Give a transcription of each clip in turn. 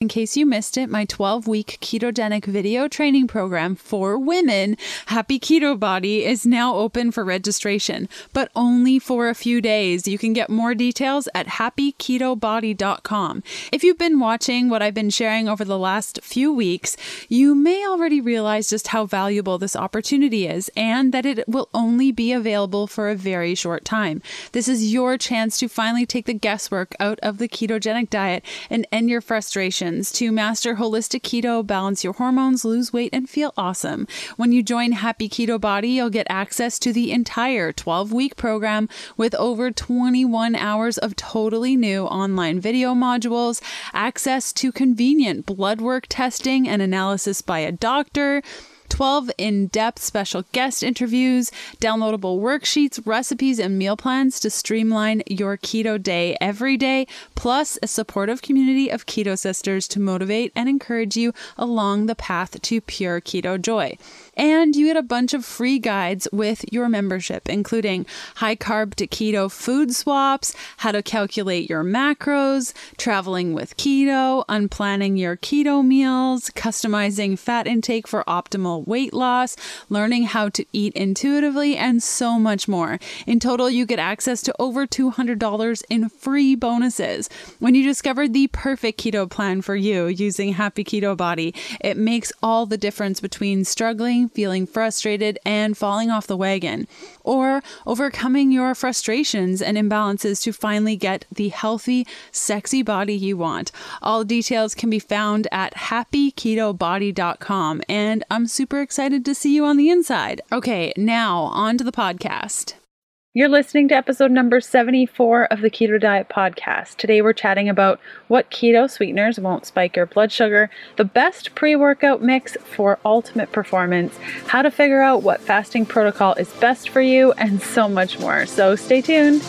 In case you missed it, my 12 week ketogenic video training program for women, Happy Keto Body, is now open for registration, but only for a few days. You can get more details at happyketobody.com. If you've been watching what I've been sharing over the last few weeks, you may already realize just how valuable this opportunity is and that it will only be available for a very short time. This is your chance to finally take the guesswork out of the ketogenic diet and end your frustration to master holistic keto, balance your hormones, lose weight, and feel awesome. When you join Happy Keto Body, you'll get access to the entire 12 week program with over 21 hours of totally new online video modules, access to convenient blood work testing and analysis by a doctor 12 in depth special guest interviews, downloadable worksheets, recipes, and meal plans to streamline your keto day every day, plus a supportive community of keto sisters to motivate and encourage you along the path to pure keto joy. And you get a bunch of free guides with your membership, including high carb to keto food swaps, how to calculate your macros, traveling with keto, unplanning your keto meals, customizing fat intake for optimal weight loss, learning how to eat intuitively, and so much more. In total, you get access to over $200 in free bonuses. When you discover the perfect keto plan for you using Happy Keto Body, it makes all the difference between struggling feeling frustrated, and falling off the wagon, or overcoming your frustrations and imbalances to finally get the healthy, sexy body you want. All details can be found at happyketobody.com, and I'm super excited to see you on the inside. Okay, now on to the podcast. You're listening to episode number 74 of the Keto Diet Podcast. Today we're chatting about what keto sweeteners won't spike your blood sugar, the best pre workout mix for ultimate performance, how to figure out what fasting protocol is best for you, and so much more. So stay tuned.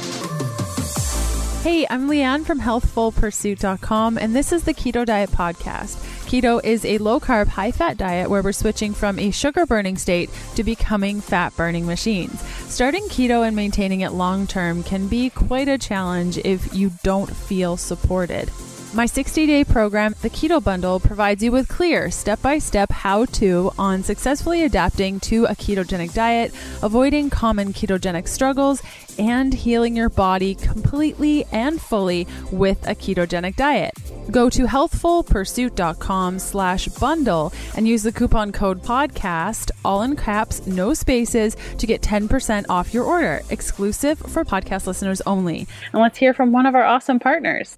Hey, I'm Leanne from healthfulpursuit.com, and this is the Keto Diet Podcast. Keto is a low carb, high fat diet where we're switching from a sugar burning state to becoming fat burning machines. Starting keto and maintaining it long term can be quite a challenge if you don't feel supported. My 60 day program, the Keto Bundle, provides you with clear step by step how to on successfully adapting to a ketogenic diet, avoiding common ketogenic struggles, and healing your body completely and fully with a ketogenic diet. Go to healthfulpursuit.com slash bundle and use the coupon code podcast, all in caps, no spaces, to get 10% off your order, exclusive for podcast listeners only. And let's hear from one of our awesome partners.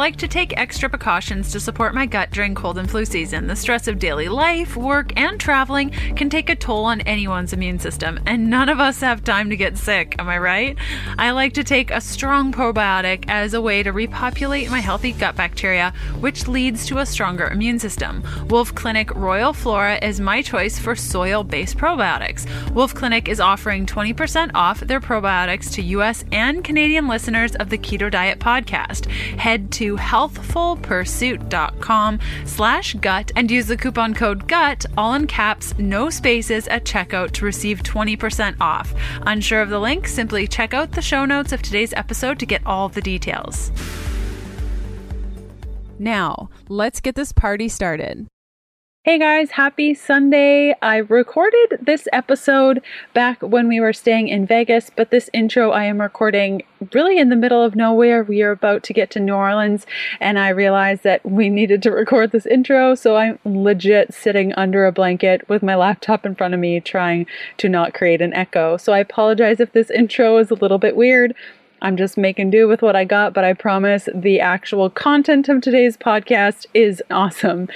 Like to take extra precautions to support my gut during cold and flu season. The stress of daily life, work, and traveling can take a toll on anyone's immune system, and none of us have time to get sick, am I right? I like to take a strong probiotic as a way to repopulate my healthy gut bacteria, which leads to a stronger immune system. Wolf Clinic Royal Flora is my choice for soil based probiotics. Wolf Clinic is offering 20% off their probiotics to US and Canadian listeners of the Keto Diet podcast. Head to healthfulpursuit.com slash gut and use the coupon code GUT, all in caps, no spaces at checkout to receive 20% off. Unsure of the link? Simply check out the show notes of today's episode to get all the details. Now, let's get this party started. Hey guys, happy Sunday. I recorded this episode back when we were staying in Vegas, but this intro I am recording really in the middle of nowhere. We are about to get to New Orleans, and I realized that we needed to record this intro, so I'm legit sitting under a blanket with my laptop in front of me trying to not create an echo. So I apologize if this intro is a little bit weird. I'm just making do with what I got, but I promise the actual content of today's podcast is awesome.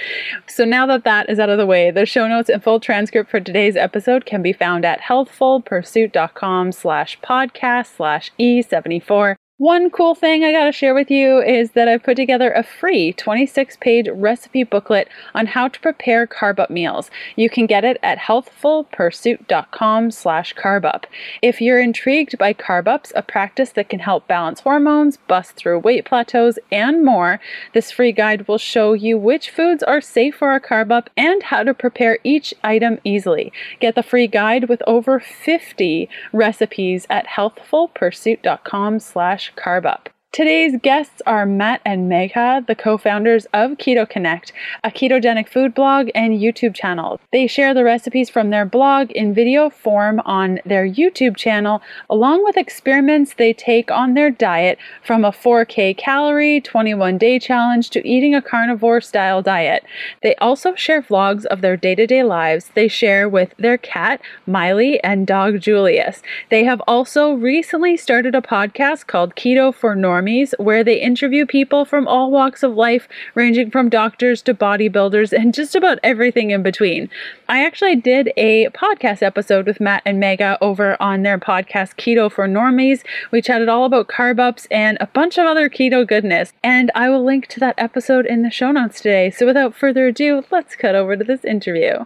So now that that is out of the way, the show notes and full transcript for today's episode can be found at healthfulpursuit.com slash podcast slash E74. One cool thing I got to share with you is that I've put together a free 26 page recipe booklet on how to prepare carb up meals. You can get it at healthfulpursuit.com slash carbup. If you're intrigued by carb ups, a practice that can help balance hormones, bust through weight plateaus, and more, this free guide will show you which foods are safe for a carb up and how to prepare each item easily. Get the free guide with over 50 recipes at healthfulpursuit.com slash carb up. Today's guests are Matt and Megha, the co founders of Keto Connect, a ketogenic food blog and YouTube channel. They share the recipes from their blog in video form on their YouTube channel, along with experiments they take on their diet from a 4K calorie 21 day challenge to eating a carnivore style diet. They also share vlogs of their day to day lives they share with their cat, Miley, and dog, Julius. They have also recently started a podcast called Keto for Where they interview people from all walks of life, ranging from doctors to bodybuilders and just about everything in between. I actually did a podcast episode with Matt and Megha over on their podcast Keto for Normies. We chatted all about carb ups and a bunch of other keto goodness, and I will link to that episode in the show notes today. So without further ado, let's cut over to this interview.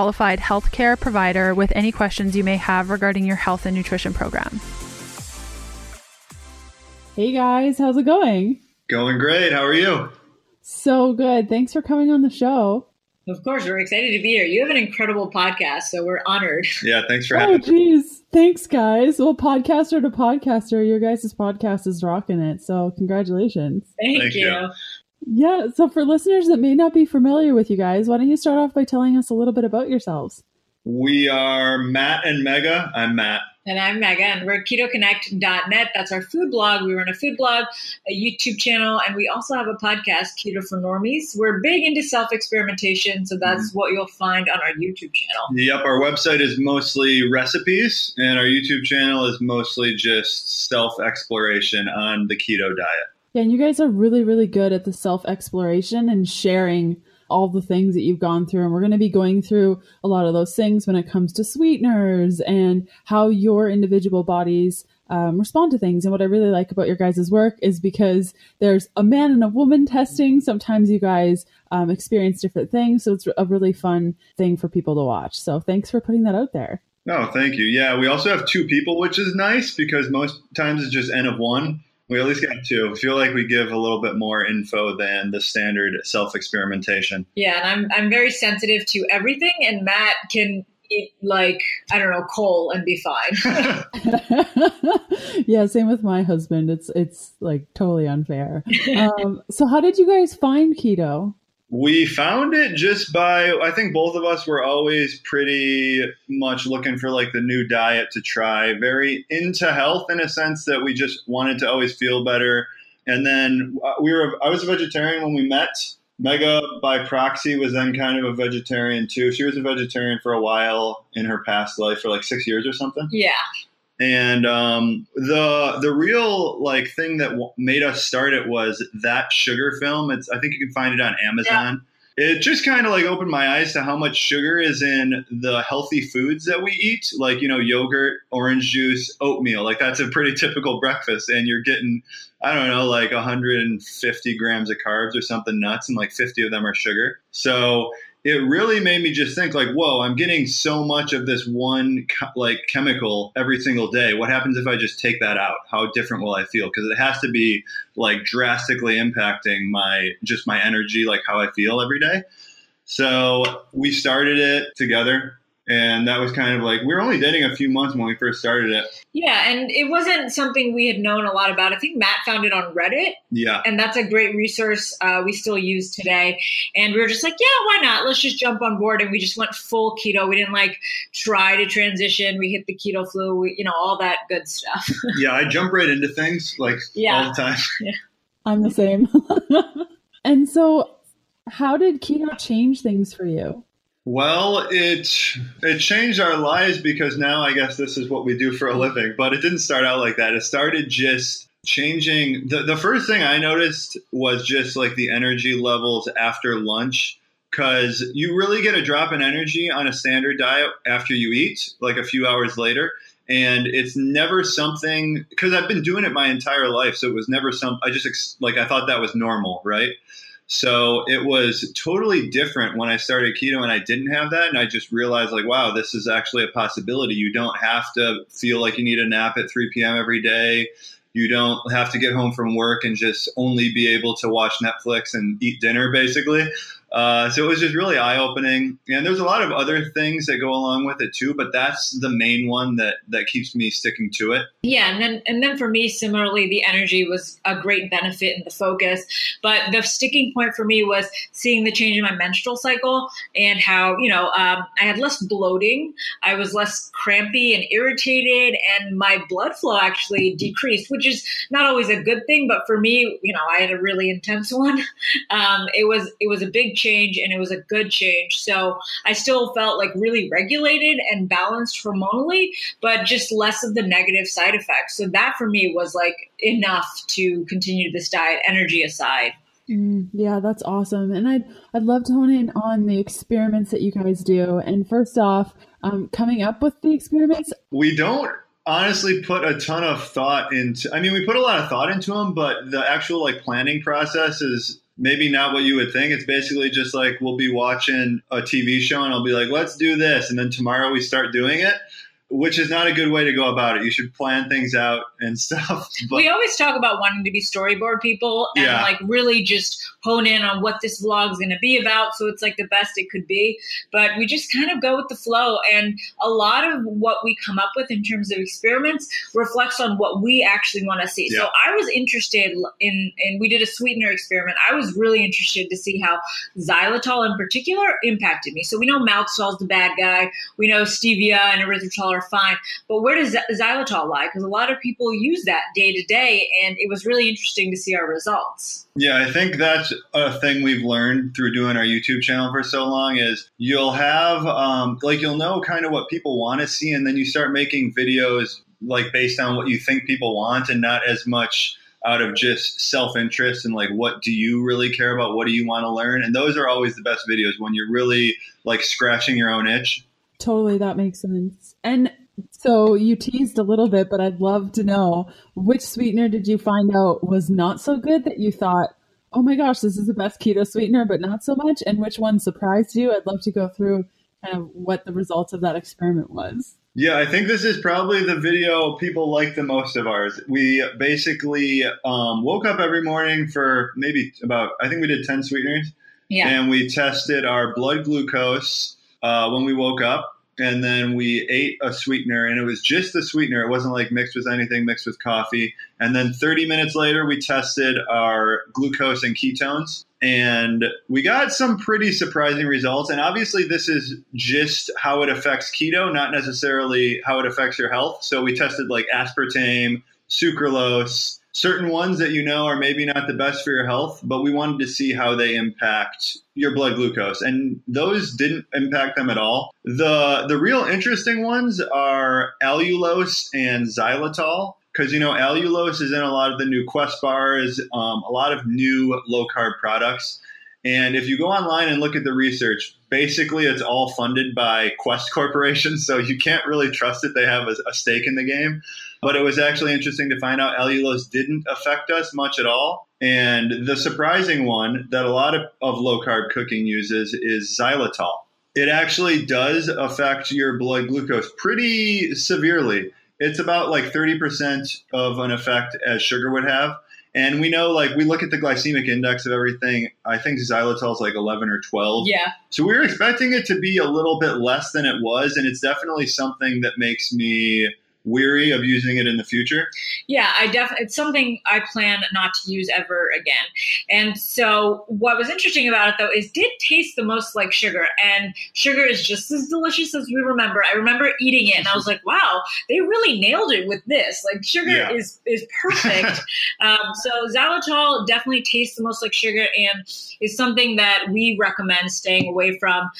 qualified healthcare provider with any questions you may have regarding your health and nutrition program. Hey guys, how's it going? Going great. How are you? So good. Thanks for coming on the show. Of course, we're excited to be here. You have an incredible podcast, so we're honored. Yeah, thanks for oh, having me. Oh, geez. Thanks, guys. Well, podcaster to podcaster, your guys' podcast is rocking it. So, congratulations. Thank, Thank you. you. Yeah. So, for listeners that may not be familiar with you guys, why don't you start off by telling us a little bit about yourselves? We are Matt and Megha. I'm Matt. And I'm Megha, and we're ketoconnect.net. That's our food blog. We run a food blog, a YouTube channel, and we also have a podcast, Keto for Normies. We're big into self experimentation, so that's mm-hmm. what you'll find on our YouTube channel. Yep, our website is mostly recipes, and our YouTube channel is mostly just self exploration on the keto diet. Yeah, and you guys are really, really good at the self exploration and sharing all the things that you've gone through. And we're going to be going through a lot of those things when it comes to sweeteners and how your individual bodies um, respond to things. And what I really like about your guys' work is because there's a man and a woman testing. Sometimes you guys um, experience different things. So it's a really fun thing for people to watch. So thanks for putting that out there. No, thank you. Yeah, we also have two people, which is nice because most times it's just N of one. We at least got two. I feel like we give a little bit more info than the standard self experimentation. Yeah, and I'm I'm very sensitive to everything, and Matt can eat like I don't know coal and be fine. yeah, same with my husband. It's it's like totally unfair. Um, so, how did you guys find keto? We found it just by, I think both of us were always pretty much looking for like the new diet to try, very into health in a sense that we just wanted to always feel better. And then uh, we were, I was a vegetarian when we met. Megha by proxy was then kind of a vegetarian too. She was a vegetarian for a while in her past life for like six years or something. Yeah. And um, the the real like thing that w- made us start it was that sugar film. It's I think you can find it on Amazon. Yeah. It just kind of like opened my eyes to how much sugar is in the healthy foods that we eat, like you know yogurt, orange juice, oatmeal. Like that's a pretty typical breakfast, and you're getting I don't know like 150 grams of carbs or something nuts, and like 50 of them are sugar. So it really made me just think like whoa i'm getting so much of this one like chemical every single day. What happens if i just take that out? How different will i feel? Because it has to be like drastically impacting my just my energy like how i feel every day. So we started it together and that was kind of like we were only dating a few months when we first started it. Yeah and it wasn't something we had known a lot about. I think matt found it on reddit. Yeah. And that's a great resource uh, we still use today. And we were just like yeah why not? Let's just jump on board. And we just went full keto. We didn't like try to transition. We hit the keto flu we, you know all that good stuff. Yeah i jump right into things like yeah. all the time. Yeah. i'm the same. And so how did keto change things for you well, it it changed our lives because now I guess this is what we do for a living. But it didn't start out like that. It started just changing. The the first thing I noticed was just like the energy levels after lunch because you really get a drop in energy on a standard diet after you eat, like a few hours later. and it's never something because I've been doing it my entire life, so it was never some. I just like I thought that was normal, right? So it was totally different when I started keto and I didn't have that. And I just realized, like, wow, this is actually a possibility. You don't have to feel like you need a nap at 3 p.m. every day. You don't have to get home from work and just only be able to watch Netflix and eat dinner, basically. Uh, so it was just really eye opening, and there's a lot of other things that go along with it too. But that's the main one that that keeps me sticking to it. Yeah, and then and then for me, similarly, the energy was a great benefit and the focus. But the sticking point for me was seeing the change in my menstrual cycle and how you know um, I had less bloating, I was less crampy and irritated, and my blood flow actually decreased, which is not always a good thing. But for me, you know, I had a really intense one. Um, it was it was a big change and it was a good change. So I still felt like really regulated and balanced hormonally, but just less of the negative side effects. So that for me was like enough to continue this diet, energy aside. Mm, yeah, that's awesome. And I'd I'd love to hone in on the experiments that you guys do. And first off, um, coming up with the experiments, we don't honestly put a ton of thought into. I mean, we put a lot of thought into them, but the actual like planning process is maybe not what you would think. It's basically just like we'll be watching a TV show and I'll be like, let's do this. And then tomorrow we start doing it which is not a good way to go about it. You should plan things out and stuff. But, we always talk about wanting to be storyboard people and yeah. like really just hone in on what this vlog is going to be about. So it's like the best it could be. But we just kind of go with the flow. And a lot of what we come up with in terms of experiments reflects on what we actually want to see. Yeah. So I was interested in, and we did a sweetener experiment. I was really interested to see how xylitol in particular impacted me. So we know maltitol is the bad guy. We know stevia and erythritol are fine. But where does xylitol lie? Because a lot of people use that day to day. And it was really interesting to see our results. Yeah, I think that's a thing we've learned through doing our YouTube channel for so long is you'll have um, like you'll know kind of what people want to see, and then you start making videos like based on what you think people want, and not as much out of just self interest and like what do you really care about, what do you want to learn, and those are always the best videos when you're really like scratching your own itch. Totally, that makes sense. And so you teased a little bit, but I'd love to know which sweetener did you find out was not so good that you thought, oh my gosh, this is the best keto sweetener, but not so much? And which one surprised you? I'd love to go through kind of what the results of that experiment was. Yeah, I think this is probably the video people like the most of ours. We basically um, woke up every morning for maybe about, I think we did 10 sweeteners. Yeah. And we tested our blood glucose uh, when we woke up and then we ate a sweetener and it was just the sweetener. It wasn't like mixed with anything mixed with coffee. And then 30 minutes later we tested our glucose and ketones and we got some pretty surprising results. And obviously this is just how it affects keto not necessarily how it affects your health. So we tested like aspartame sucralose certain ones that you know are maybe not the best for your health, but we wanted to see how they impact your blood glucose. And those didn't impact them at all. The the real interesting ones are allulose and xylitol. Because you know, allulose is in a lot of the new Quest bars, um, a lot of new low carb products. And if you go online and look at the research, basically it's all funded by Quest Corporation, so you can't really trust it. They have a, a stake in the game. But it was actually interesting to find out allulose didn't affect us much at all. And the surprising one that a lot of, of low carb cooking uses is xylitol. It actually does affect your blood glucose pretty severely. It's about like 30% of an effect as sugar would have. And we know, like, we look at the glycemic index of everything. I think xylitol is like 11 or 12. Yeah. So we were expecting it to be a little bit less than it was. And it's definitely something that makes me weary of using it in the future? Yeah, I definitely it's something I plan not to use ever again. And so what was interesting about it though is did taste the most like sugar and sugar is just as delicious as we remember. I remember eating it and I was like, wow, they really nailed it with this. Like sugar yeah. is is perfect. um, so xylitol definitely tastes the most like sugar and is something that we recommend staying away from.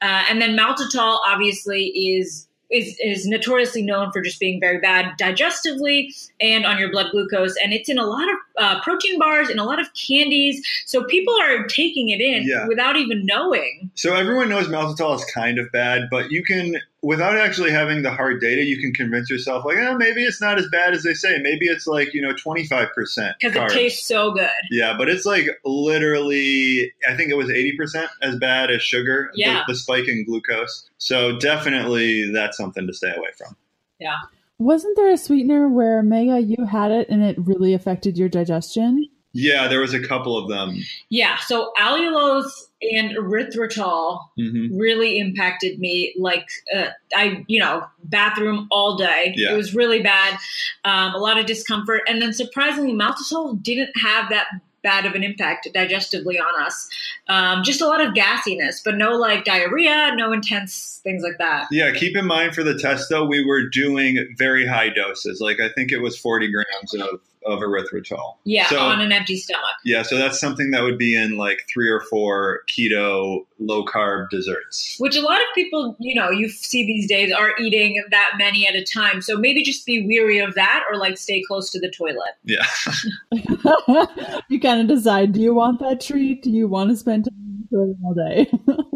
Uh, and then maltitol obviously is is, is notoriously known for just being very bad digestively and on your blood glucose. And it's in a lot of uh, protein bars and a lot of candies. So people are taking it in yeah. without even knowing. So everyone knows maltitol is kind of bad, but you can without actually having the hard data, you can convince yourself like, eh, maybe it's not as bad as they say. Maybe it's like you know twenty five percent because it tastes so good. Yeah, but it's like literally, I think it was eighty percent as bad as sugar. Yeah. The, the spike in glucose. So definitely, that's something to stay away from. Yeah. Wasn't there a sweetener where Megha you had it and it really affected your digestion? Yeah, there was a couple of them. Yeah, so allulose and erythritol hmm really impacted me. Like uh, I, you know, bathroom all day. Yeah. It was really bad. Um, a lot of discomfort, and then surprisingly, maltitol didn't have that bad of an impact digestively on us. Um, just a lot of gassiness, but no like diarrhea, no intense things like that. Yeah, keep in mind for the test though, we were doing very high doses. Like I think it was forty grams of of erythritol. Yeah, So- on an empty stomach. Yeah, so that's something that would be in like three or four keto low carb desserts. Which a lot of people, you know, you see these days are eating that many at a time. So maybe just be weary of that or like stay close to the toilet. Yeah. you kind of decide do you want that treat? Do you want to spend time with all day?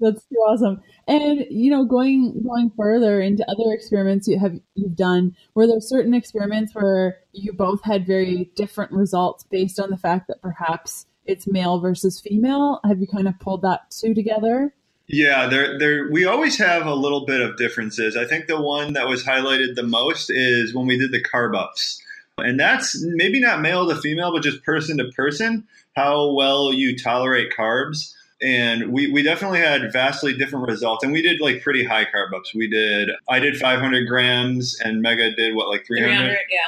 That's too awesome. And you know, going going further into other experiments you have you've done, were there certain experiments where you both had very different results based on the fact that perhaps it's male versus female? Have you kind of pulled that two together? Yeah, there, there. We always have a little bit of differences. I think the one that was highlighted the most is when we did the carb ups, and that's maybe not male to female, but just person to person, how well you tolerate carbs. And we, we definitely had vastly different results. And we did like pretty high carb ups. We did, I did 500 grams, and Megha did what, like 300? 300, yeah.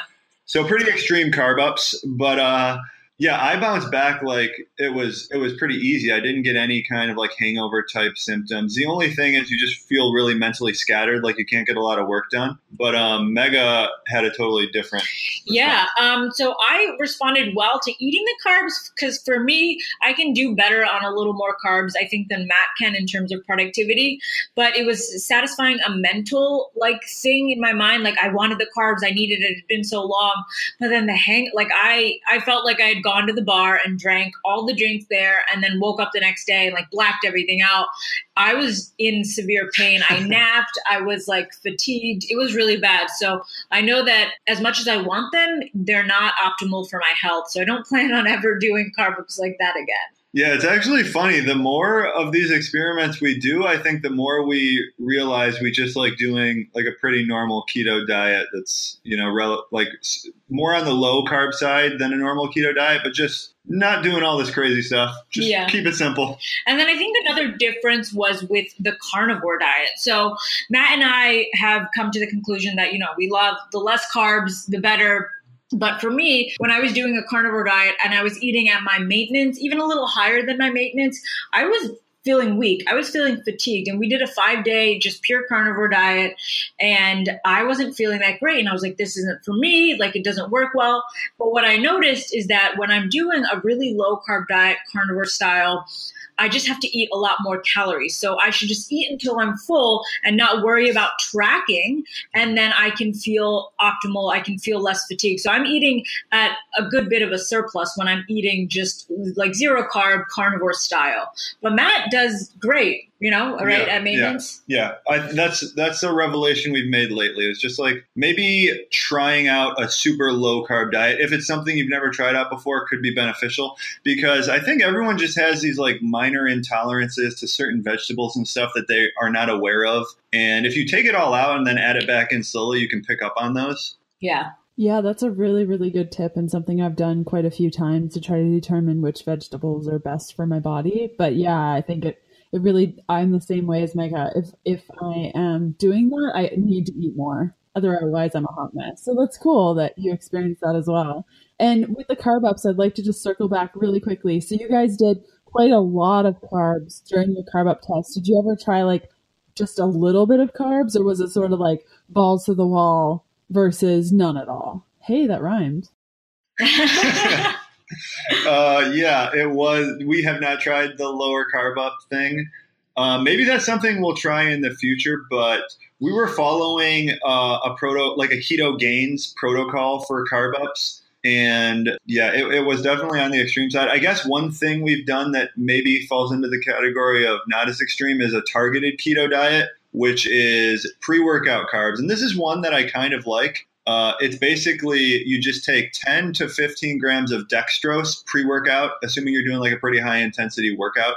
So pretty extreme carb ups, but uh, yeah, I bounced back like it was it was pretty easy. I didn't get any kind of like hangover type symptoms. The only thing is you just feel really mentally scattered, like you can't get a lot of work done. But um, Megha had a totally different. Yeah. Um, so I responded well to eating the carbs because for me, I can do better on a little more carbs, I think, than Matt can in terms of productivity. But it was satisfying a mental like thing in my mind. Like I wanted the carbs, I needed it. It had been so long. But then the hang, like I, I felt like I had gone to the bar and drank all the drinks there, and then woke up the next day and like blacked everything out. I was in severe pain. I napped. I was like fatigued. It was really bad. So I know that as much as I want them, they're not optimal for my health. So I don't plan on ever doing carb ups like that again. Yeah, it's actually funny. The more of these experiments we do, I think the more we realize we just like doing like a pretty normal keto diet that's, you know, rel- like more on the low carb side than a normal keto diet, but just not doing all this crazy stuff. Just Yeah. keep it simple. And then I think another difference was with the carnivore diet. So Matt and I have come to the conclusion that, you know, we love the less carbs, the better. But for me, when I was doing a carnivore diet and I was eating at my maintenance, even a little higher than my maintenance, I was feeling weak. I was feeling fatigued. And we did a five day, just pure carnivore diet. And I wasn't feeling that great. And I was like, this isn't for me. Like, it doesn't work well. But what I noticed is that when I'm doing a really low carb diet, carnivore style, I just have to eat a lot more calories. So I should just eat until I'm full and not worry about tracking. And then I can feel optimal. I can feel less fatigued. So I'm eating at a good bit of a surplus when I'm eating just like zero carb carnivore style. But Matt does great, you know, right? Yeah, at maintenance. Yeah, I, that's that's a revelation we've made lately. It's just like maybe trying out a super low carb diet. If it's something you've never tried out before, could be beneficial because I think everyone just has these like minor intolerances to certain vegetables and stuff that they are not aware of. And if you take it all out and then add it back in slowly, you can pick up on those. Yeah. Yeah, that's a really, really good tip and something I've done quite a few times to try to determine which vegetables are best for my body. But yeah, I think it, it really, I'm the same way as Megha. If, if I am doing that, I need to eat more. Otherwise, I'm a hot mess. So that's cool that you experienced that as well. And with the carb ups, I'd like to just circle back really quickly. So you guys did quite a lot of carbs during your carb up test. Did you ever try like just a little bit of carbs or was it sort of like balls to the wall versus none at all? Hey, that rhymed. uh, yeah, it was. We have not tried the lower carb up thing. Uh, maybe that's something we'll try in the future, but we were following uh, a proto, like a Ketogains protocol for carb ups. And yeah, it, it was definitely on the extreme side. I guess one thing we've done that maybe falls into the category of not as extreme is a targeted keto diet which is pre workout carbs. And this is one that I kind of like. Uh, it's basically you just take 10 to 15 grams of dextrose pre workout, assuming you're doing like a pretty high intensity workout.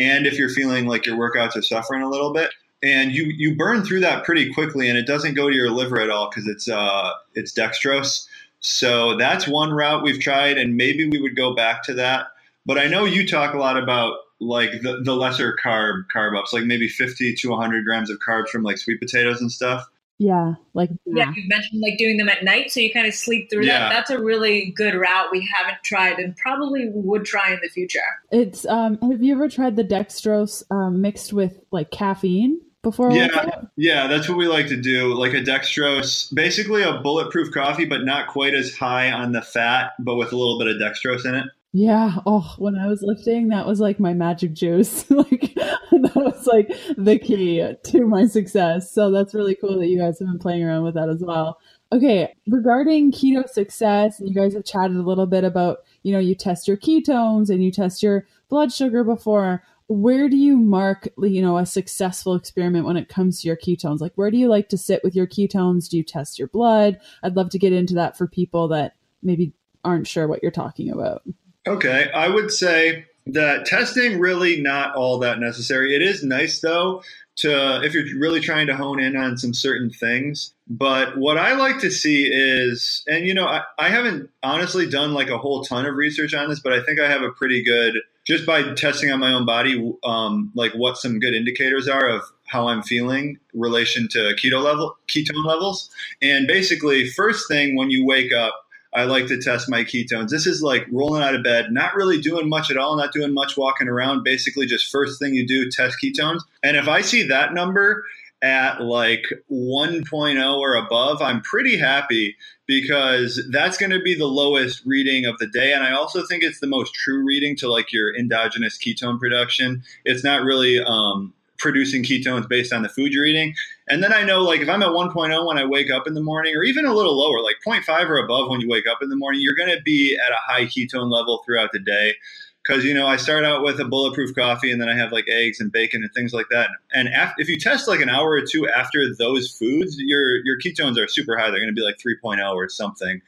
And if you're feeling like your workouts are suffering a little bit, and you you burn through that pretty quickly, and it doesn't go to your liver at all because it's uh it's dextrose. So that's one route we've tried, and maybe we would go back to that. But I know you talk a lot about like the, the lesser carb carb ups, like maybe 50 to 100 grams of carbs from like sweet potatoes and stuff. Yeah, like yeah, you mentioned like doing them at night, so you kind of sleep through Yeah. that. That's a really good route we haven't tried and probably would try in the future. it's um have you ever tried the dextrose um, mixed with like caffeine before Yeah. Yeah, that's what we like to do. Like a dextrose, basically a bulletproof coffee, but not quite as high on the fat, but with a little bit of dextrose in it. Yeah. Oh, when I was lifting, that was like my magic juice. like that was like the key to my success. So that's really cool that you guys have been playing around with that as well. Okay, regarding keto success, and you guys have chatted a little bit about, you know, you test your ketones and you test your blood sugar before. Where do you mark, you know, a successful experiment when it comes to your ketones? Like, where do you like to sit with your ketones? Do you test your blood? I'd love to get into that for people that maybe aren't sure what you're talking about. Okay, I would say that testing really not all that necessary. It is nice though to if you're really trying to hone in on some certain things. But what I like to see is, and you know, I, I haven't honestly done like a whole ton of research on this, but I think I have a pretty good just by testing on my own body, um, like what some good indicators are of how I'm feeling relation to keto level ketone levels. And basically, first thing when you wake up, I like to test my ketones. This is like rolling out of bed, not really doing much at all, not doing much walking around. Basically, just first thing you do, test ketones. And if I see that number at like 1.0 or above, I'm pretty happy because that's going to be the lowest reading of the day. And I also think it's the most true reading to like your endogenous ketone production. It's not really um, producing ketones based on the food you're eating. And then I know, like, if I'm at 1.0 when I wake up in the morning, or even a little lower, like 0.5 or above when you wake up in the morning, you're going to be at a high ketone level throughout the day. Because, you know, I start out with a bulletproof coffee and then I have like eggs and bacon and things like that. And af- if you test like an hour or two after those foods, your, your ketones are super high. They're going to be like 3.0 or something.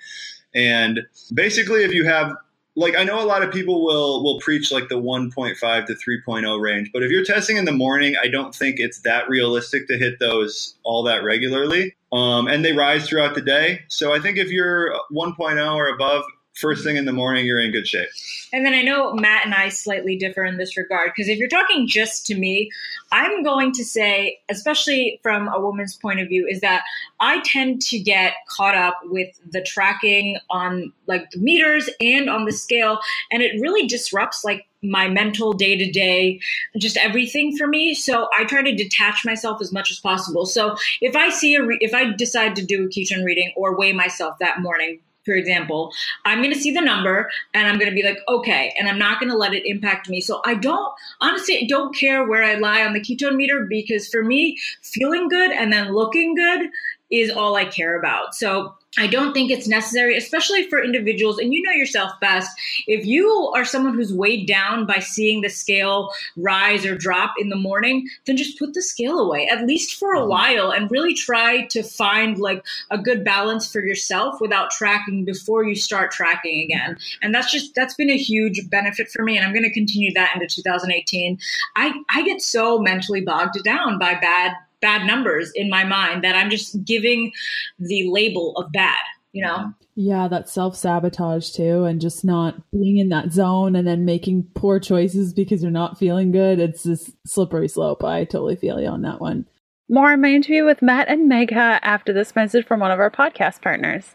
And basically, if you have like I know a lot of people will will preach like the 1.5 to 3.0 range, but if you're testing in the morning, I don't think it's that realistic to hit those all that regularly. Um, and they rise throughout the day. So I think if you're 1.0 or above first thing in the morning, you're in good shape. And then I know Matt and I slightly differ in this regard because if you're talking just to me, I'm going to say, especially from a woman's point of view, is that I tend to get caught up with the tracking on like the meters and on the scale, and it really disrupts like my mental day to day, just everything for me. So I try to detach myself as much as possible. So if I see a, re- if I decide to do a ketone reading or weigh myself that morning, for example, I'm going to see the number and I'm going to be like, okay, and I'm not going to let it impact me. So I don't, honestly, don't care where I lie on the ketone meter because for me, feeling good and then looking good is all I care about. So I don't think it's necessary, especially for individuals, and you know yourself best. If you are someone who's weighed down by seeing the scale rise or drop in the morning, then just put the scale away, at least for a mm-hmm. while, and really try to find like a good balance for yourself without tracking before you start tracking again. And that's just that's been a huge benefit for me, and I'm going to continue that into 2018. I I get so mentally bogged down by bad bad numbers in my mind that I'm just giving the label of bad, you know? Yeah, that self sabotage too, and just not being in that zone and then making poor choices because you're not feeling good. It's this slippery slope. I totally feel you on that one. More on my interview with Matt and Megha uh, after this message from one of our podcast partners.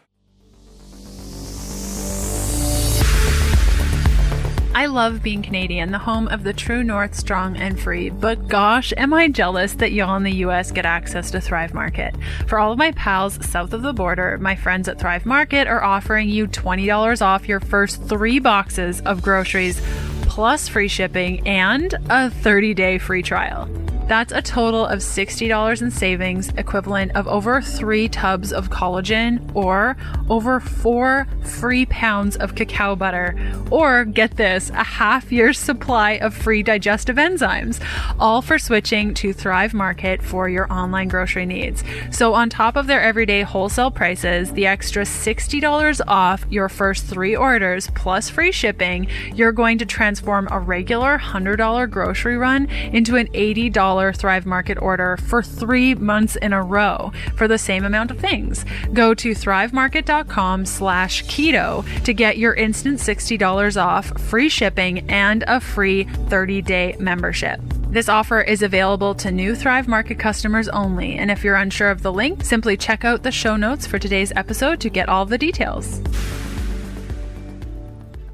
I love being Canadian, the home of the true North, strong and free. But gosh, am I jealous that y'all in the US get access to Thrive Market. For all of my pals south of the border, my friends at Thrive Market are offering you $20 off your first three boxes of groceries, plus free shipping and a 30 day free trial. That's a total of $60 in savings, equivalent of over three tubs of collagen or over four free pounds of cacao butter. Or get this, a half year's supply of free digestive enzymes, all for switching to Thrive Market for your online grocery needs. So, on top of their everyday wholesale prices, the extra $60 off your first three orders plus free shipping, you're going to transform a regular $100 grocery run into an $80 Thrive Market order for three months in a row for the same amount of things. Go to thrivemarket.com slash keto to get your instant $60 off, free shipping, and a free 30-day membership. This offer is available to new Thrive Market customers only, and if you're unsure of the link, simply check out the show notes for today's episode to get all the details.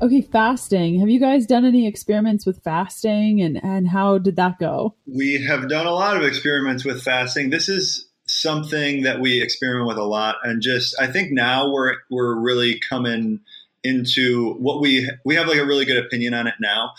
Okay, fasting. Have you guys done any experiments with fasting and, and how did that go? We have done a lot of experiments with fasting. This is something that we experiment with a lot and just I think now we're we're really coming into what we we have like a really good opinion on it now.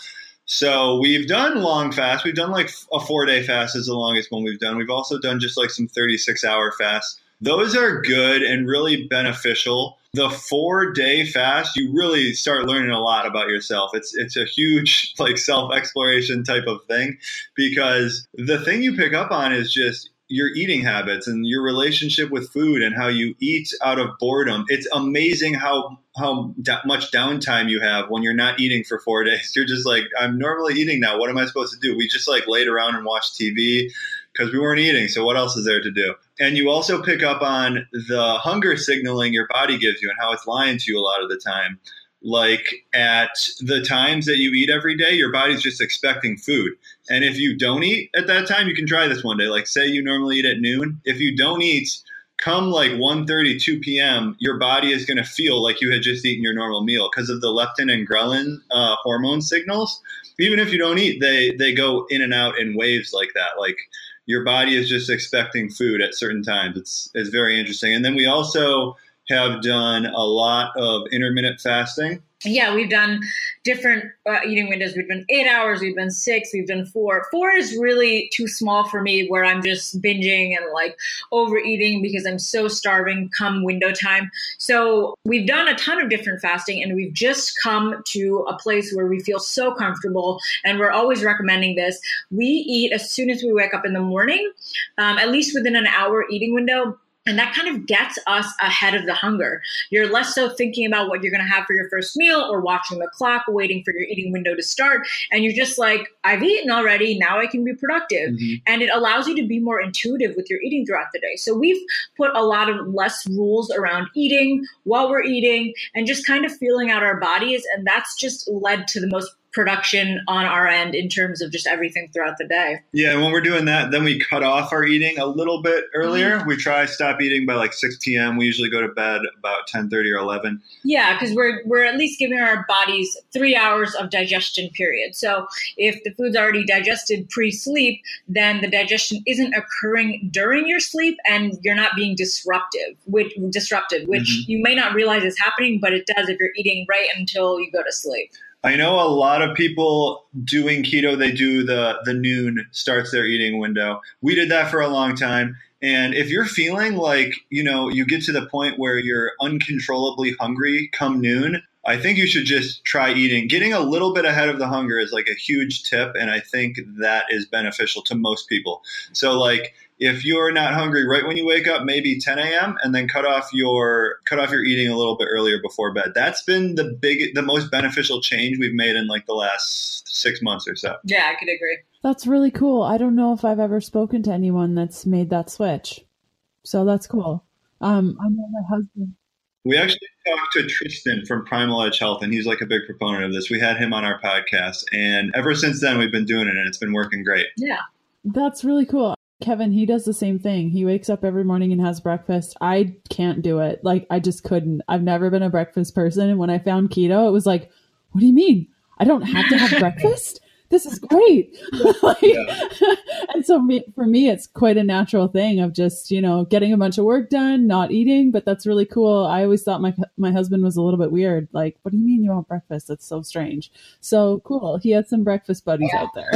So we've done long fasts. We've done like a four day fast is the longest one we've done. We've also done just like some 36 hour fasts. Those are good and really beneficial the four day fast, you really start learning a lot about yourself. It's it's a huge like self exploration type of thing because the thing you pick up on is just your eating habits and your relationship with food and how you eat out of boredom. It's amazing how how da- much downtime you have when you're not eating for four days. You're just like, I'm normally eating now. What am I supposed to do? We just like laid around and watched TV because we weren't eating. So what else is there to do? And you also pick up on the hunger signaling your body gives you and how it's lying to you a lot of the time. Like at the times that you eat every day, your body's just expecting food. And if you don't eat at that time, you can try this one day. Like say you normally eat at noon. If you don't eat, come like 1.30 2 p.m your body is going to feel like you had just eaten your normal meal because of the leptin and ghrelin uh, hormone signals even if you don't eat they they go in and out in waves like that like your body is just expecting food at certain times. It's it's very interesting. And then we also have done a lot of intermittent fasting yeah, we've done different uh, eating windows. We've done eight hours, we've done six, we've done four. Four is really too small for me where I'm just binging and like overeating because I'm so starving come window time. So we've done a ton of different fasting and we've just come to a place where we feel so comfortable and we're always recommending this. We eat as soon as we wake up in the morning, um, at least within an hour eating window and that kind of gets us ahead of the hunger. You're less so thinking about what you're going to have for your first meal or watching the clock, waiting for your eating window to start. And you're just like, I've eaten already. Now I can be productive. Mm-hmm. And it allows you to be more intuitive with your eating throughout the day. So we've put a lot of less rules around eating while we're eating and just kind of feeling out our bodies. And that's just led to the most production on our end in terms of just everything throughout the day. Yeah, when we're doing that, then we cut off our eating a little bit earlier. Mm-hmm. We try stop eating by like 6 p.m. We usually go to bed about 10:30 or 11. Yeah, because we're we're at least giving our bodies three hours of digestion period. So if the food's already digested pre-sleep, then the digestion isn't occurring during your sleep, and you're not being disruptive, which disrupted, which mm-hmm. you may not realize is happening, but it does if you're eating right until you go to sleep. I know a lot of people doing keto, they do the the noon starts their eating window. We did that for a long time. And if you're feeling like, you know, you get to the point where you're uncontrollably hungry come noon, I think you should just try eating. Getting a little bit ahead of the hunger is like a huge tip, and I think that is beneficial to most people. So, like, if you're not hungry right when you wake up, maybe 10 a.m. and then cut off your cut off your eating a little bit earlier before bed. That's been the big, the most beneficial change we've made in like the last six months or so. Yeah, I could agree. That's really cool. I don't know if I've ever spoken to anyone that's made that switch, so that's cool. Um, I know my husband. We actually talked to Tristan from Primal Edge Health, and he's like a big proponent of this. We had him on our podcast, and ever since then, we've been doing it, and it's been working great. Yeah. That's really cool. Kevin, he does the same thing. He wakes up every morning and has breakfast. I can't do it. Like, I just couldn't. I've never been a breakfast person. And when I found keto, it was like, what do you mean? I don't have to have breakfast? This is great. like, and so me, for me, it's quite a natural thing of just, you know, getting a bunch of work done, not eating, but that's really cool. I always thought my, my husband was a little bit weird. Like, what do you mean you want breakfast? That's so strange. So cool. He had some breakfast buddies out there.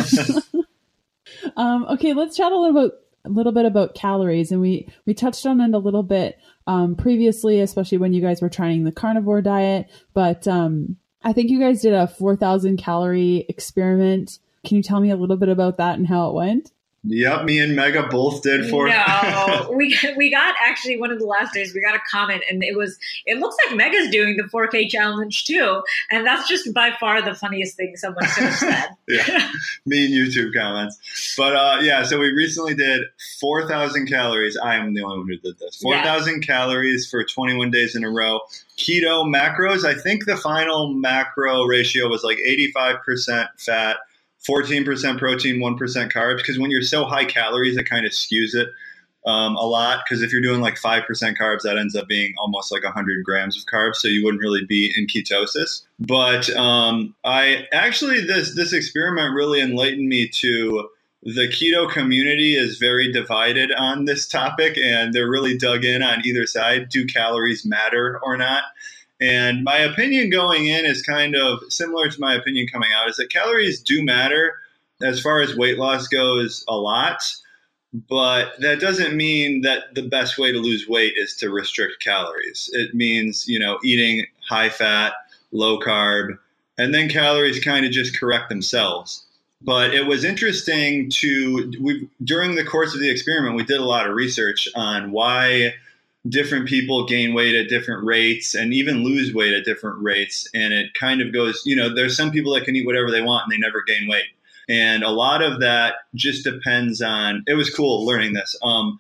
Um, okay, let's chat a little bit a little bit about calories, and we we touched on it a little bit um, previously, especially when you guys were trying the carnivore diet. But um, I think you guys did a four thousand calorie experiment. Can you tell me a little bit about that and how it went? Yep, me and Megha both did for. No, we we got actually one of the last days we got a comment and it was it looks like Megha's doing the 4K challenge too, and that's just by far the funniest thing someone could have said. yeah, me and YouTube comments, but uh, yeah, so we recently did 4,000 calories. I am the only one who did this. 4,000 yeah. calories for 21 days in a row. Keto macros. I think the final macro ratio was like 85% fat. 14% protein, 1% carbs. Because when you're so high calories, it kind of skews it um, a lot. Because if you're doing like 5% carbs, that ends up being almost like 100 grams of carbs. So you wouldn't really be in ketosis. But um, I actually, this, this experiment really enlightened me to the keto community is very divided on this topic and they're really dug in on either side. Do calories matter or not? And my opinion going in is kind of similar to my opinion coming out is that calories do matter as far as weight loss goes a lot, but that doesn't mean that the best way to lose weight is to restrict calories. It means, you know, eating high fat, low carb, and then calories kind of just correct themselves. But it was interesting to we during the course of the experiment we did a lot of research on why different people gain weight at different rates and even lose weight at different rates. And it kind of goes, you know, there's some people that can eat whatever they want and they never gain weight. And a lot of that just depends on, it was cool learning this. Um,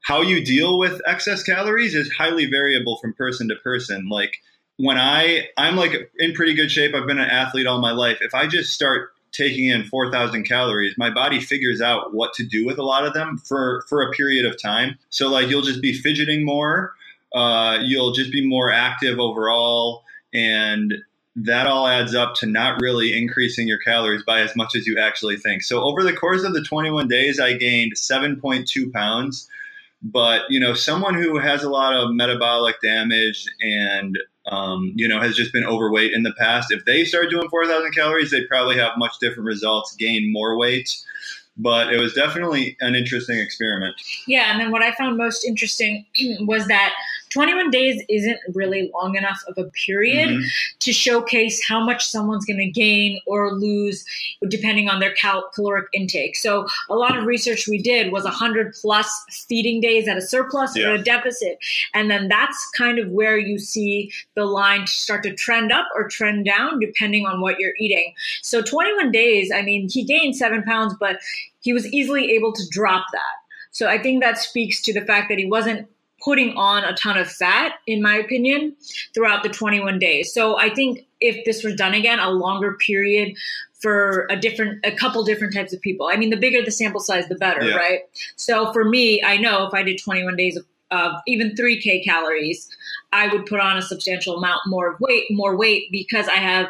how you deal with excess calories is highly variable from person to person. Like when I, I'm like in pretty good shape. I've been an athlete all my life. If I just start taking in 4,000 calories, my body figures out what to do with a lot of them for, for a period of time. So, like, you'll just be fidgeting more, uh, you'll just be more active overall, and that all adds up to not really increasing your calories by as much as you actually think. So, over the course of the 21 days, I gained 7.2 pounds. But, you know, someone who has a lot of metabolic damage and um, you know, has just been overweight in the past. If they start doing 4,000 calories, they'd probably have much different results, gain more weight. But it was definitely an interesting experiment. Yeah. And then what I found most interesting was that 21 days isn't really long enough of a period mm-hmm. to showcase how much someone's going to gain or lose depending on their cal- caloric intake. So a lot of research we did was 100 plus feeding days at a surplus yeah. or a deficit. And then that's kind of where you see the line start to trend up or trend down depending on what you're eating. So 21 days, I mean, he gained seven pounds, but he was easily able to drop that. So I think that speaks to the fact that he wasn't putting on a ton of fat, in my opinion, throughout the 21 days. So I think if this was done again, a longer period for a different, a couple different types of people. I mean, the bigger the sample size, the better, yeah. right? So for me, I know if I did 21 days of of even 3k calories i would put on a substantial amount more weight more weight because i have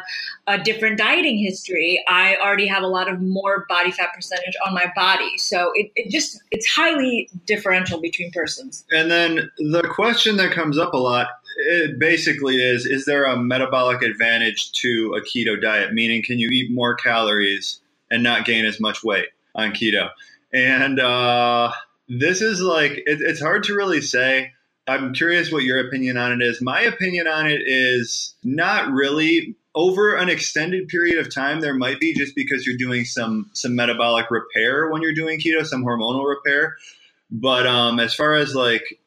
a different dieting history. I already have a lot of more body fat percentage on my body. So it, it just it's highly differential between persons. And then the question that comes up a lot it basically is is there a metabolic advantage to a keto diet? Meaning can you eat more calories and not gain as much weight on keto? And uh this is like it, it's hard to really say. I'm curious what your opinion on it is. My opinion on it is not really. Over an extended period of time there might be just because you're doing some some metabolic repair when you're doing keto some hormonal repair. But um, as far as like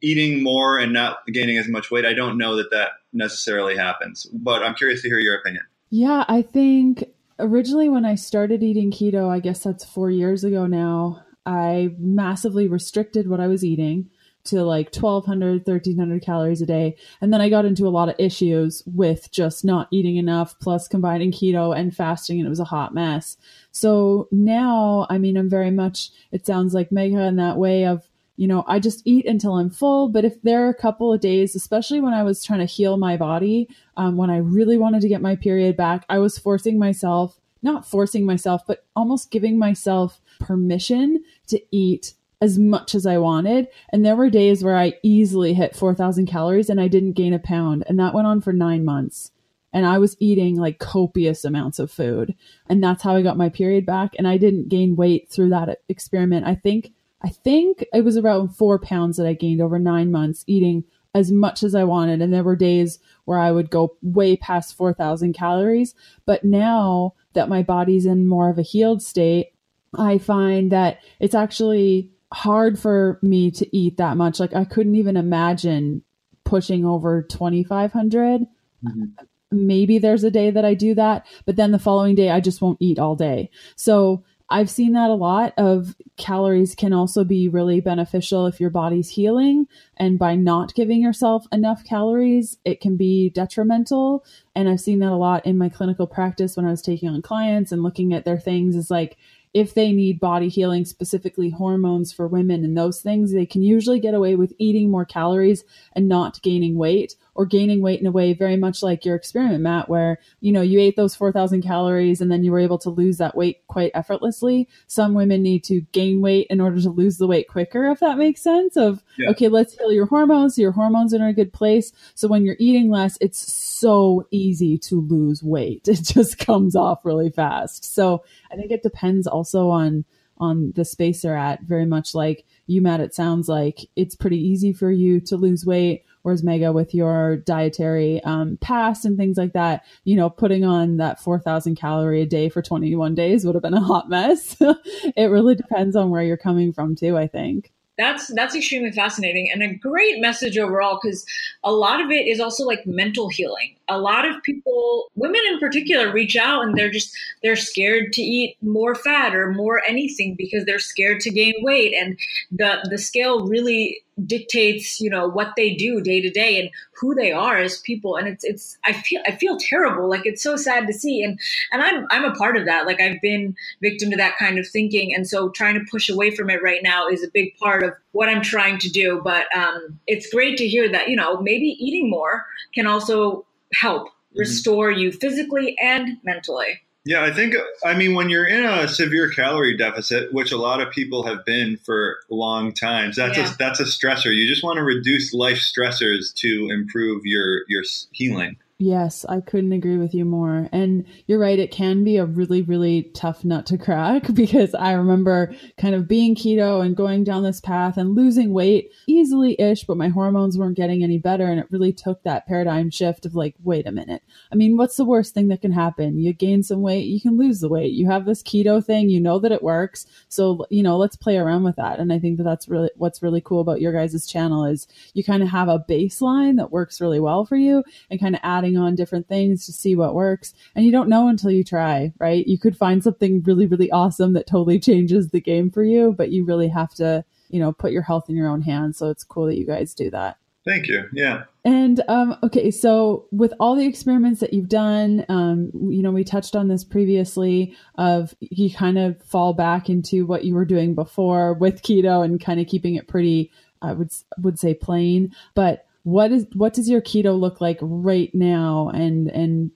eating more and not gaining as much weight i don't know that that necessarily happens. But i'm curious to hear your opinion. Yeah i think originally when i started eating keto i guess that's four years ago now I massively restricted what I was eating to like 1200 1300 calories a day. And then i got into a lot of issues with just not eating enough plus combining keto and fasting and it was a hot mess. So now i mean i'm very much it sounds like Megha in that way of you know i just eat until i'm full. But if there are a couple of days especially when i was trying to heal my body um, when i really wanted to get my period back i was forcing myself not forcing myself but almost giving myself permission to eat as much as I wanted. And there were days where I easily hit 4,000 calories and I didn't gain a pound. And that went on for nine months. and I was eating like copious amounts of food. And that's how I got my period back. And I didn't gain weight through that experiment. I think, I think it was around four pounds that I gained over nine months eating as much as I wanted. And there were days where I would go way past 4,000 calories. But now that my body's in more of a healed state, I find that it's actually hard for me to eat that much. Like I couldn't even imagine pushing over 2,500. Mm-hmm. Maybe there's a day that I do that, but then the following day I just won't eat all day. So I've seen that a lot of calories can also be really beneficial if your body's healing. And by not giving yourself enough calories, it can be detrimental. And I've seen that a lot in my clinical practice when I was taking on clients and looking at their things is like, if they need body healing, specifically hormones for women and those things, they can usually get away with eating more calories and not gaining weight or gaining weight in a way very much like your experiment, Matt, where, you know, you ate those 4,000 calories and then you were able to lose that weight quite effortlessly. Some women need to gain weight in order to lose the weight quicker, if that makes sense. Of, yeah. okay, let's heal your hormones. So your hormones are in a good place. So when you're eating less, it's so easy to lose weight. It just comes off really fast. So I think it depends also on, on the space they're at, very much like you, Matt, it sounds like it's pretty easy for you to lose weight Whereas Megha, with your dietary um, past and things like that, you know, putting on that 4,000 calorie a day for 21 days would have been a hot mess. it really depends on where you're coming from, too, I think that's that's extremely fascinating and a great message overall because a lot of it is also like mental healing a lot of people women in particular reach out and they're just they're scared to eat more fat or more anything because they're scared to gain weight. And the the scale really dictates you know what they do day to day and who they are as people. And it's it's i feel i feel terrible. Like it's so sad to see. And and i'm i'm a part of that. Like i've been victim to that kind of thinking. And so trying to push away from it right now is a big part of what i'm trying to do. But um it's great to hear that you know maybe eating more can also help mm-hmm. restore you physically and mentally. Yeah, I think, I mean, when you're in a severe calorie deficit, which a lot of people have been for long times, that's, yeah. a, that's a stressor. You just want to reduce life stressors to improve your, your healing. Yes, I couldn't agree with you more. And you're right, it can be a really, really tough nut to crack because I remember kind of being keto and going down this path and losing weight easily ish, but my hormones weren't getting any better. And it really took that paradigm shift of like, wait a minute. I mean, what's the worst thing that can happen? You gain some weight, you can lose the weight. You have this keto thing, you know that it works. So, you know, let's play around with that. And I think that that's really what's really cool about your guys' channel is you kind of have a baseline that works really well for you and kind of add adding on different things to see what works. And you don't know until you try, right? You could find something really, really awesome that totally changes the game for you, but you really have to, you know, put your health in your own hands. So it's cool that you guys do that. Thank you. Yeah. And um, okay, so with all the experiments that you've done, um, you know, we touched on this previously. Of you kind of fall back into what you were doing before with keto and kind of keeping it pretty, I would would say plain. But what is what does your keto look like right now? And and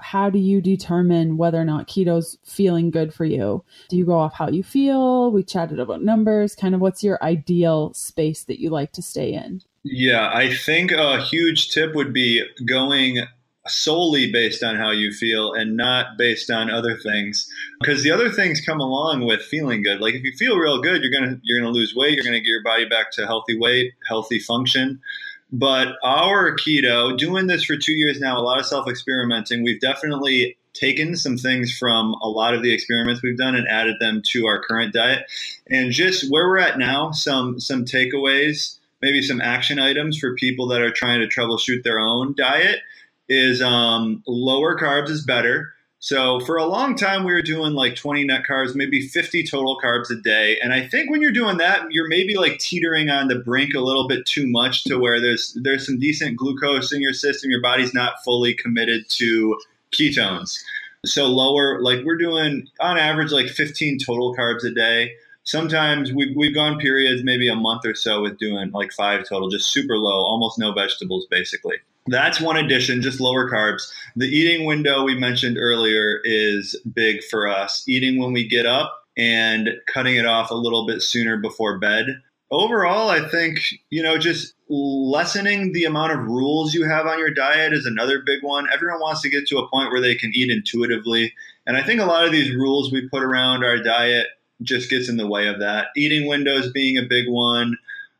how do you determine whether or not keto's feeling good for you? Do you go off how you feel? We chatted about numbers. Kind of what's your ideal space that you like to stay in? Yeah i think a huge tip would be going solely based on how you feel and not based on other things. Because the other things come along with feeling good. Like if you feel real good you're gonna you're gonna lose weight you're gonna get your body back to healthy weight healthy function but our keto, doing this for two years now, a lot of self experimenting, we've definitely taken some things from a lot of the experiments we've done and added them to our current diet. And just where we're at now, some some takeaways, maybe some action items for people that are trying to troubleshoot their own diet is um, lower carbs is better. So for a long time, we were doing like 20 net carbs, maybe 50 total carbs a day. And I think when you're doing that, you're maybe like teetering on the brink a little bit too much to where there's there's some decent glucose in your system. Your body's not fully committed to ketones. So lower, like we're doing on average like 15 total carbs a day. Sometimes we've, we've gone periods, maybe a month or so, with doing like five total, just super low, almost no vegetables, basically. That's one addition, just lower carbs. The eating window we mentioned earlier is big for us. Eating when we get up and cutting it off a little bit sooner before bed. Overall, I think, you know, just lessening the amount of rules you have on your diet is another big one. Everyone wants to get to a point where they can eat intuitively. And I think a lot of these rules we put around our diet just gets in the way of that. Eating windows being a big one,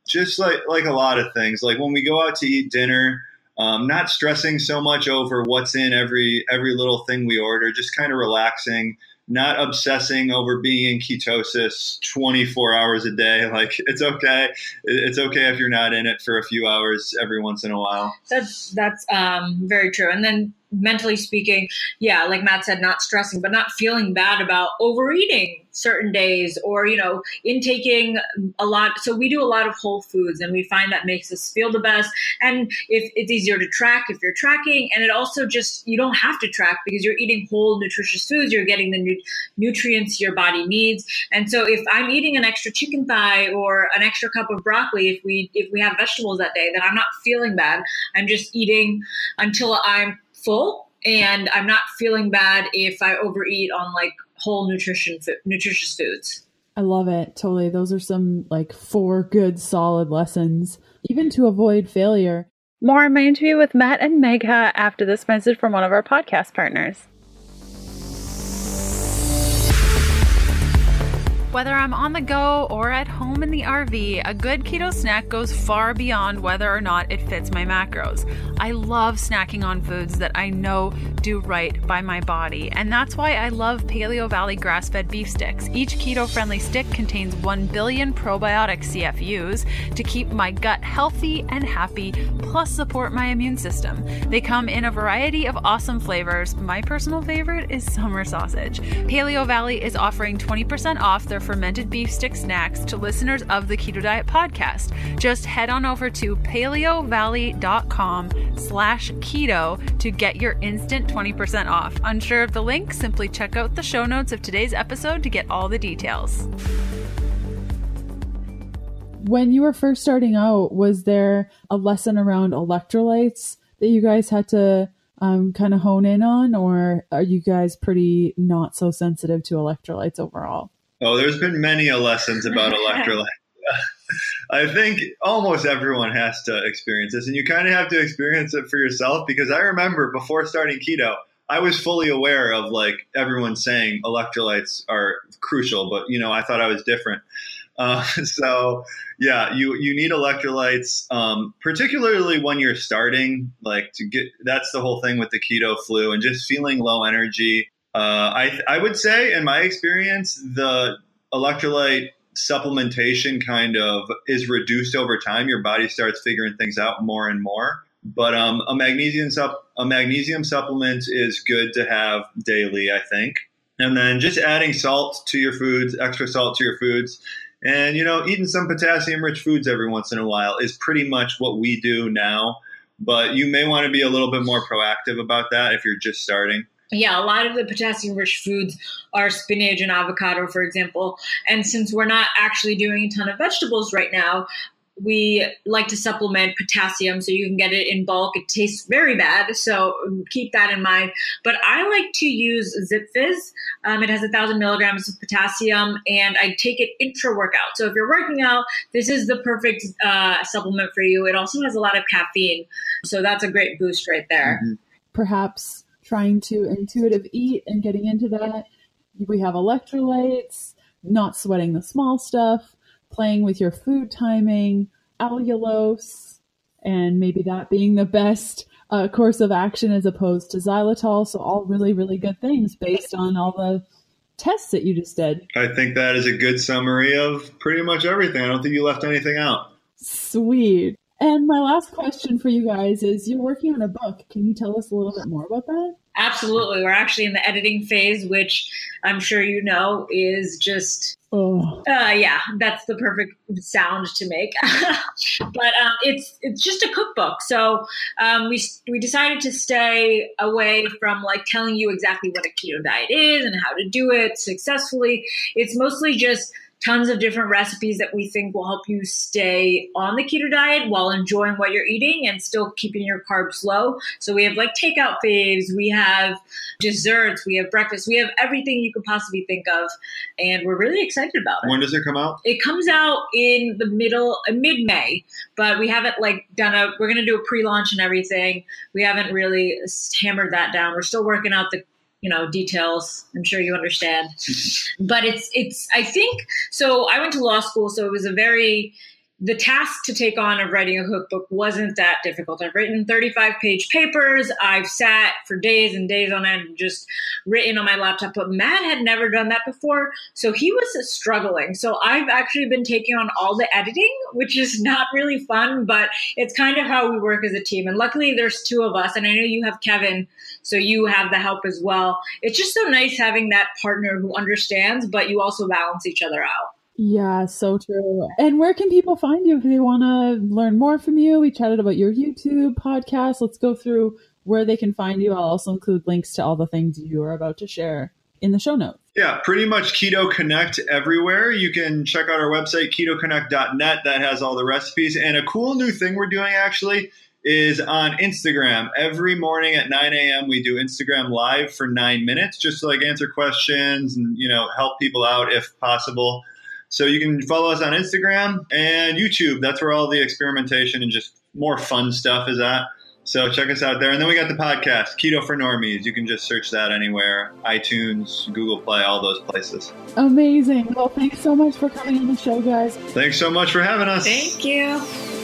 just like like a lot of things. Like when we go out to eat dinner, um, not stressing so much over what's in every every little thing we order, just kind of relaxing not obsessing over being in ketosis 24 hours a day. Like it's okay. It's okay if you're not in it for a few hours every once in a while. That's that's um, very true. And then mentally speaking, yeah, like Matt said, not stressing, but not feeling bad about overeating certain days or, you know, intaking a lot. So we do a lot of whole foods and we find that makes us feel the best. And if it's easier to track if you're tracking, and it also just, you don't have to track because you're eating whole nutritious foods, you're getting the nu- nutrients your body needs. And so if I'm eating an extra chicken thigh or an extra cup of broccoli, if we, if we have vegetables that day, then I'm not feeling bad. I'm just eating until I'm full and I'm not feeling bad if I overeat on like whole nutrition nutritious foods. I love it. Totally. Those are some like four good solid lessons even to avoid failure. More on my interview with Matt and Megha after this message from one of our podcast partners. Whether I'm on the go or at home in the RV, a good keto snack goes far beyond whether or not it fits my macros. I love snacking on foods that I know do right by my body, and that's why I love Paleo Valley grass fed beef sticks. Each keto friendly stick contains 1 billion probiotic CFUs to keep my gut healthy and happy, plus support my immune system. They come in a variety of awesome flavors. My personal favorite is summer sausage. Paleo Valley is offering 20% off their fermented beef stick snacks to listeners of the Keto Diet podcast. Just head on over to paleovalley.com slash keto to get your instant 20% off. Unsure of the link? Simply check out the show notes of today's episode to get all the details. When you were first starting out, was there a lesson around electrolytes that you guys had to um, kind of hone in on, or are you guys pretty not so sensitive to electrolytes overall? Oh, there's been many a lessons about electrolytes. I think almost everyone has to experience this, and you kind of have to experience it for yourself because I remember before starting keto, I was fully aware of like everyone saying electrolytes are crucial, but you know, I thought I was different. Uh, so yeah, you you need electrolytes, um, particularly when you're starting. Like to get that's the whole thing with the keto flu and just feeling low energy. Uh, I I would say, in my experience, the electrolyte supplementation kind of is reduced over time. Your body starts figuring things out more and more. But um, a magnesium sup- a magnesium supplement is good to have daily, I think. And then just adding salt to your foods, extra salt to your foods, and you know, eating some potassium-rich foods every once in a while is pretty much what we do now. But you may want to be a little bit more proactive about that if you're just starting yeah, a lot of the potassium rich foods are spinach and avocado, for example. And since we're not actually doing a ton of vegetables right now, we like to supplement potassium so you can get it in bulk. It tastes very bad, so keep that in mind. But I like to use ZipFizz. Um, it has a thousand milligrams of potassium, and I take it intra workout. So if you're working out, this is the perfect uh, supplement for you. It also has a lot of caffeine, so that's a great boost right there. Mm-hmm. Perhaps trying to intuitive eat and getting into that. We have electrolytes, not sweating the small stuff, playing with your food timing, allulose, and maybe that being the best uh, course of action as opposed to xylitol. So, all really, really good things based on all the tests that you just did. I think that is a good summary of pretty much everything. I don't think you left anything out. Sweet. And my last question for you guys is you're working on a book. Can you tell us a little bit more about that? Absolutely. We're actually in the editing phase, which I'm sure you know is just Oh. Uh, yeah, that's the perfect sound to make. but um, it's it's just a cookbook. So um, we we decided to stay away from like telling you exactly what a keto diet is and how to do it successfully. It's mostly just tons of different recipes that we think will help you stay on the keto diet while enjoying what you're eating and still keeping your carbs low. So we have like takeout faves, we have desserts, we have breakfast, we have everything you could possibly think of. And we're really excited about it. When does it come out? It comes out in the middle, uh, mid May, but we haven't like done a, we're going to do a pre launch and everything. We haven't really hammered that down. We're still working out the you know details i'm sure you understand mm-hmm. but it's it's i think so i went to law school so it was a very the task to take on of writing a cookbook wasn't that difficult. I've written 35 page papers. I've sat for days and days on end, just written on my laptop. But Matt had never done that before. So he was struggling. So I've actually been taking on all the editing, which is not really fun, but it's kind of how we work as a team. And luckily, there's two of us. And I know you have Kevin, so you have the help as well. It's just so nice having that partner who understands, but you also balance each other out. Yeah, so true. And where can people find you if they want to learn more from you? We chatted about your YouTube podcast. Let's go through where they can find you. I'll also include links to all the things you are about to share in the show notes. Yeah, pretty much Keto Connect everywhere. You can check out our website, ketoconnect.net. That has all the recipes. And a cool new thing we're doing actually is on Instagram. Every morning at 9 a.m., we do Instagram live for nine minutes just to like answer questions and, you know, help people out if possible. So you can follow us on Instagram and YouTube. That's where all the experimentation and just more fun stuff is at. So check us out there. And then we got the podcast, Keto for Normies. You can just search that anywhere iTunes, Google Play, all those places. Amazing. Well, thanks so much for coming on the show, guys. Thanks so much for having us. Thank you.